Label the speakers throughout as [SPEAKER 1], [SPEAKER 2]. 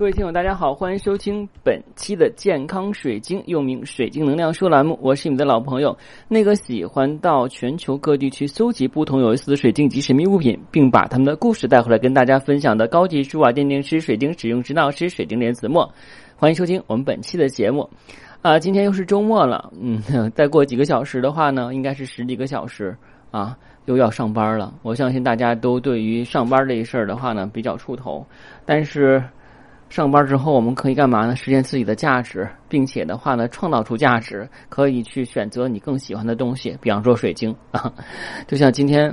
[SPEAKER 1] 各位听友，大家好，欢迎收听本期的健康水晶，又名水晶能量说栏目。我是你们的老朋友，那个喜欢到全球各地去搜集不同有意思的水晶及神秘物品，并把他们的故事带回来跟大家分享的高级珠宝鉴定师、水晶使用指导师、水晶莲子墨。欢迎收听我们本期的节目。啊，今天又是周末了，嗯，再过几个小时的话呢，应该是十几个小时啊，又要上班了。我相信大家都对于上班这一事儿的话呢比较出头，但是。上班之后，我们可以干嘛呢？实现自己的价值，并且的话呢，创造出价值，可以去选择你更喜欢的东西，比方说水晶啊。就像今天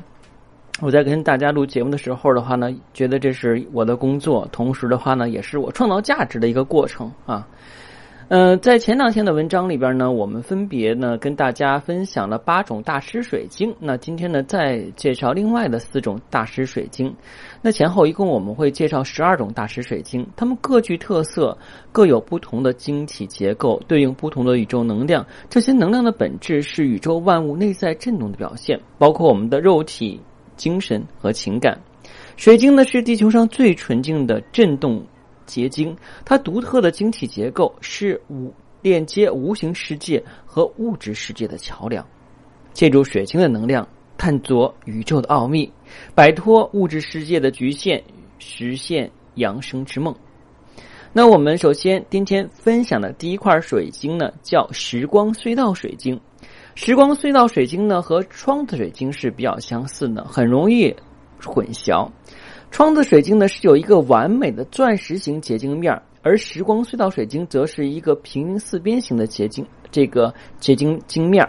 [SPEAKER 1] 我在跟大家录节目的时候的话呢，觉得这是我的工作，同时的话呢，也是我创造价值的一个过程啊。呃，在前两天的文章里边呢，我们分别呢跟大家分享了八种大师水晶。那今天呢，再介绍另外的四种大师水晶。那前后一共我们会介绍十二种大师水晶，它们各具特色，各有不同的晶体结构，对应不同的宇宙能量。这些能量的本质是宇宙万物内在振动的表现，包括我们的肉体、精神和情感。水晶呢，是地球上最纯净的振动。结晶，它独特的晶体结构是无链接无形世界和物质世界的桥梁。借助水晶的能量，探索宇宙的奥秘，摆脱物质世界的局限，实现扬升之梦。那我们首先今天分享的第一块水晶呢，叫时光隧道水晶。时光隧道水晶呢，和窗子水晶是比较相似的，很容易混淆。窗子水晶呢是有一个完美的钻石形结晶面，而时光隧道水晶则是一个平行四边形的结晶，这个结晶晶面。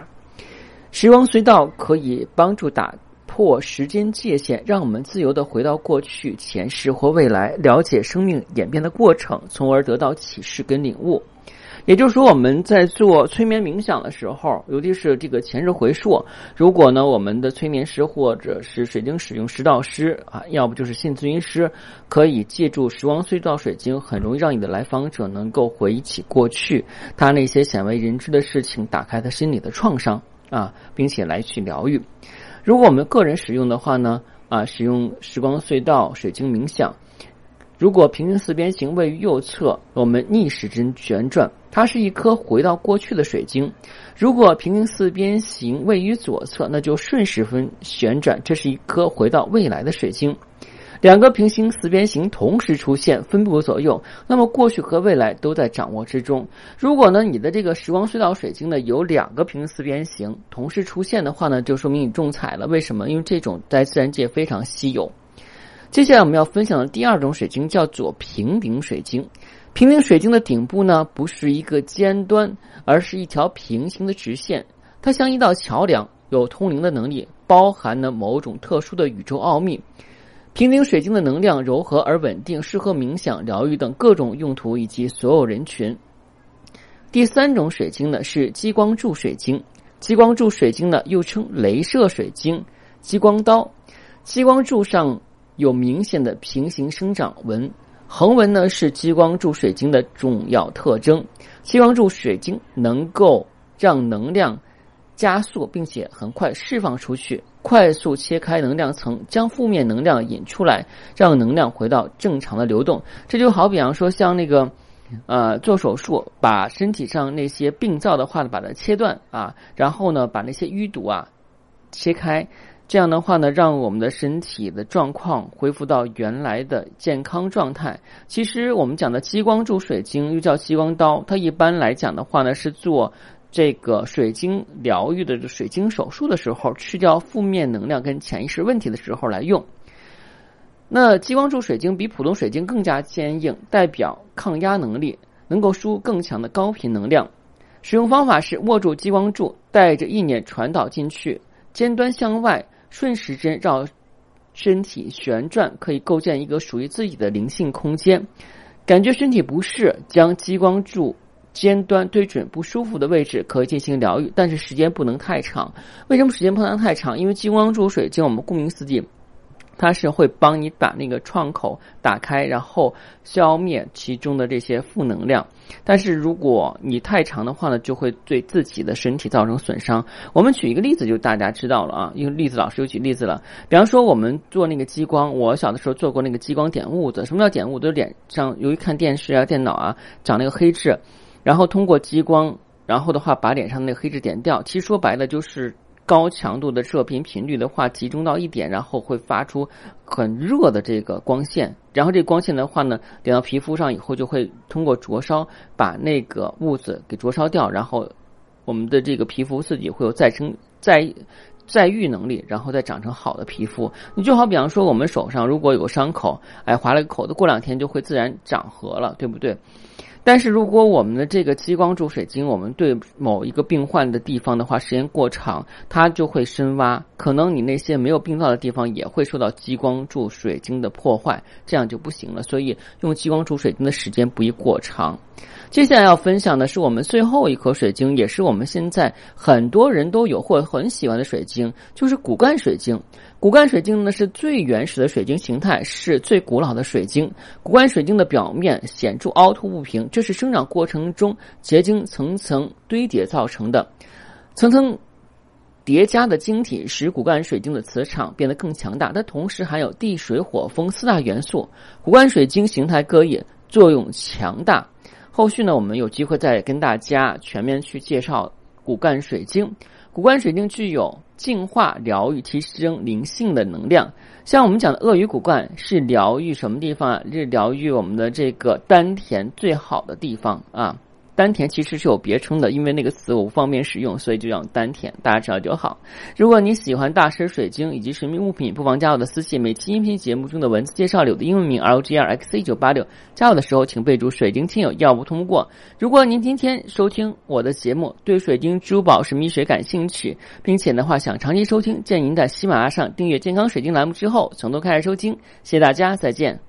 [SPEAKER 1] 时光隧道可以帮助打破时间界限，让我们自由的回到过去、前世或未来，了解生命演变的过程，从而得到启示跟领悟。也就是说，我们在做催眠冥想的时候，尤其是这个前世回溯，如果呢，我们的催眠师或者是水晶使用师导师啊，要不就是心理咨询师，可以借助时光隧道水晶，很容易让你的来访者能够回忆起过去他那些鲜为人知的事情，打开他心里的创伤啊，并且来去疗愈。如果我们个人使用的话呢，啊，使用时光隧道水晶冥想。如果平行四边形位于右侧，我们逆时针旋转，它是一颗回到过去的水晶；如果平行四边形位于左侧，那就顺时分旋转，这是一颗回到未来的水晶。两个平行四边形同时出现，分布左右，那么过去和未来都在掌握之中。如果呢，你的这个时光隧道水晶呢有两个平行四边形同时出现的话呢，就说明你中彩了。为什么？因为这种在自然界非常稀有。接下来我们要分享的第二种水晶叫做平顶水晶。平顶水晶的顶部呢，不是一个尖端，而是一条平行的直线。它像一道桥梁，有通灵的能力，包含了某种特殊的宇宙奥秘。平顶水晶的能量柔和而稳定，适合冥想、疗愈等各种用途以及所有人群。第三种水晶呢是激光柱水晶。激光柱水晶呢又称镭射水晶、激光刀。激光柱上。有明显的平行生长纹，横纹呢是激光柱水晶的重要特征。激光柱水晶能够让能量加速，并且很快释放出去，快速切开能量层，将负面能量引出来，让能量回到正常的流动。这就好比方说，像那个呃做手术，把身体上那些病灶的话呢，把它切断啊，然后呢把那些淤堵啊切开。这样的话呢，让我们的身体的状况恢复到原来的健康状态。其实我们讲的激光柱水晶又叫激光刀，它一般来讲的话呢，是做这个水晶疗愈的水晶手术的时候，去掉负面能量跟潜意识问题的时候来用。那激光柱水晶比普通水晶更加坚硬，代表抗压能力，能够输更强的高频能量。使用方法是握住激光柱，带着意念传导进去，尖端向外。顺时针绕身体旋转，可以构建一个属于自己的灵性空间。感觉身体不适，将激光柱尖端对准不舒服的位置，可以进行疗愈，但是时间不能太长。为什么时间不能太长？因为激光柱水晶，我们顾名思义，它是会帮你把那个创口打开，然后消灭其中的这些负能量。但是如果你太长的话呢，就会对自己的身体造成损伤。我们举一个例子，就大家知道了啊，因为栗子老师又举例子了。比方说，我们做那个激光，我小的时候做过那个激光点痦子。什么叫点痦子？脸上由于看电视啊、电脑啊，长那个黑痣，然后通过激光，然后的话把脸上那个黑痣点掉。其实说白了就是。高强度的射频频率的话，集中到一点，然后会发出很热的这个光线，然后这光线的话呢，点到皮肤上以后，就会通过灼烧把那个痦子给灼烧掉，然后我们的这个皮肤自己会有再生再再愈能力，然后再长成好的皮肤。你就好比方说，我们手上如果有伤口，哎，划了个口子，过两天就会自然长合了，对不对？但是如果我们的这个激光注水晶，我们对某一个病患的地方的话，时间过长，它就会深挖，可能你那些没有病灶的地方也会受到激光注水晶的破坏，这样就不行了。所以用激光注水晶的时间不宜过长。接下来要分享的是我们最后一颗水晶，也是我们现在很多人都有或很喜欢的水晶，就是骨干水晶。骨干水晶呢是最原始的水晶形态，是最古老的水晶。骨干水晶的表面显著凹凸不平，这是生长过程中结晶层层堆叠造成的。层层叠加的晶体使骨干水晶的磁场变得更强大，它同时含有地、水、火、风四大元素。骨干水晶形态各异，作用强大。后续呢，我们有机会再跟大家全面去介绍骨干水晶。骨冠水晶具有净化、疗愈、提升灵性的能量。像我们讲的鳄鱼骨冠是疗愈什么地方啊？是疗愈我们的这个丹田最好的地方啊。丹田其实是有别称的，因为那个词我不方便使用，所以就叫丹田，大家知道就好。如果你喜欢大师水晶以及神秘物品，不妨加我的私信。每期音频节目中的文字介绍里的英文名 L G R X 一九八六，加我的时候请备注“水晶亲友”，要不通过。如果您今天收听我的节目，对水晶珠宝神秘学感兴趣，并且的话想长期收听，建议您在喜马拉雅上订阅“健康水晶”栏目之后，从头开始收听。谢谢大家，再见。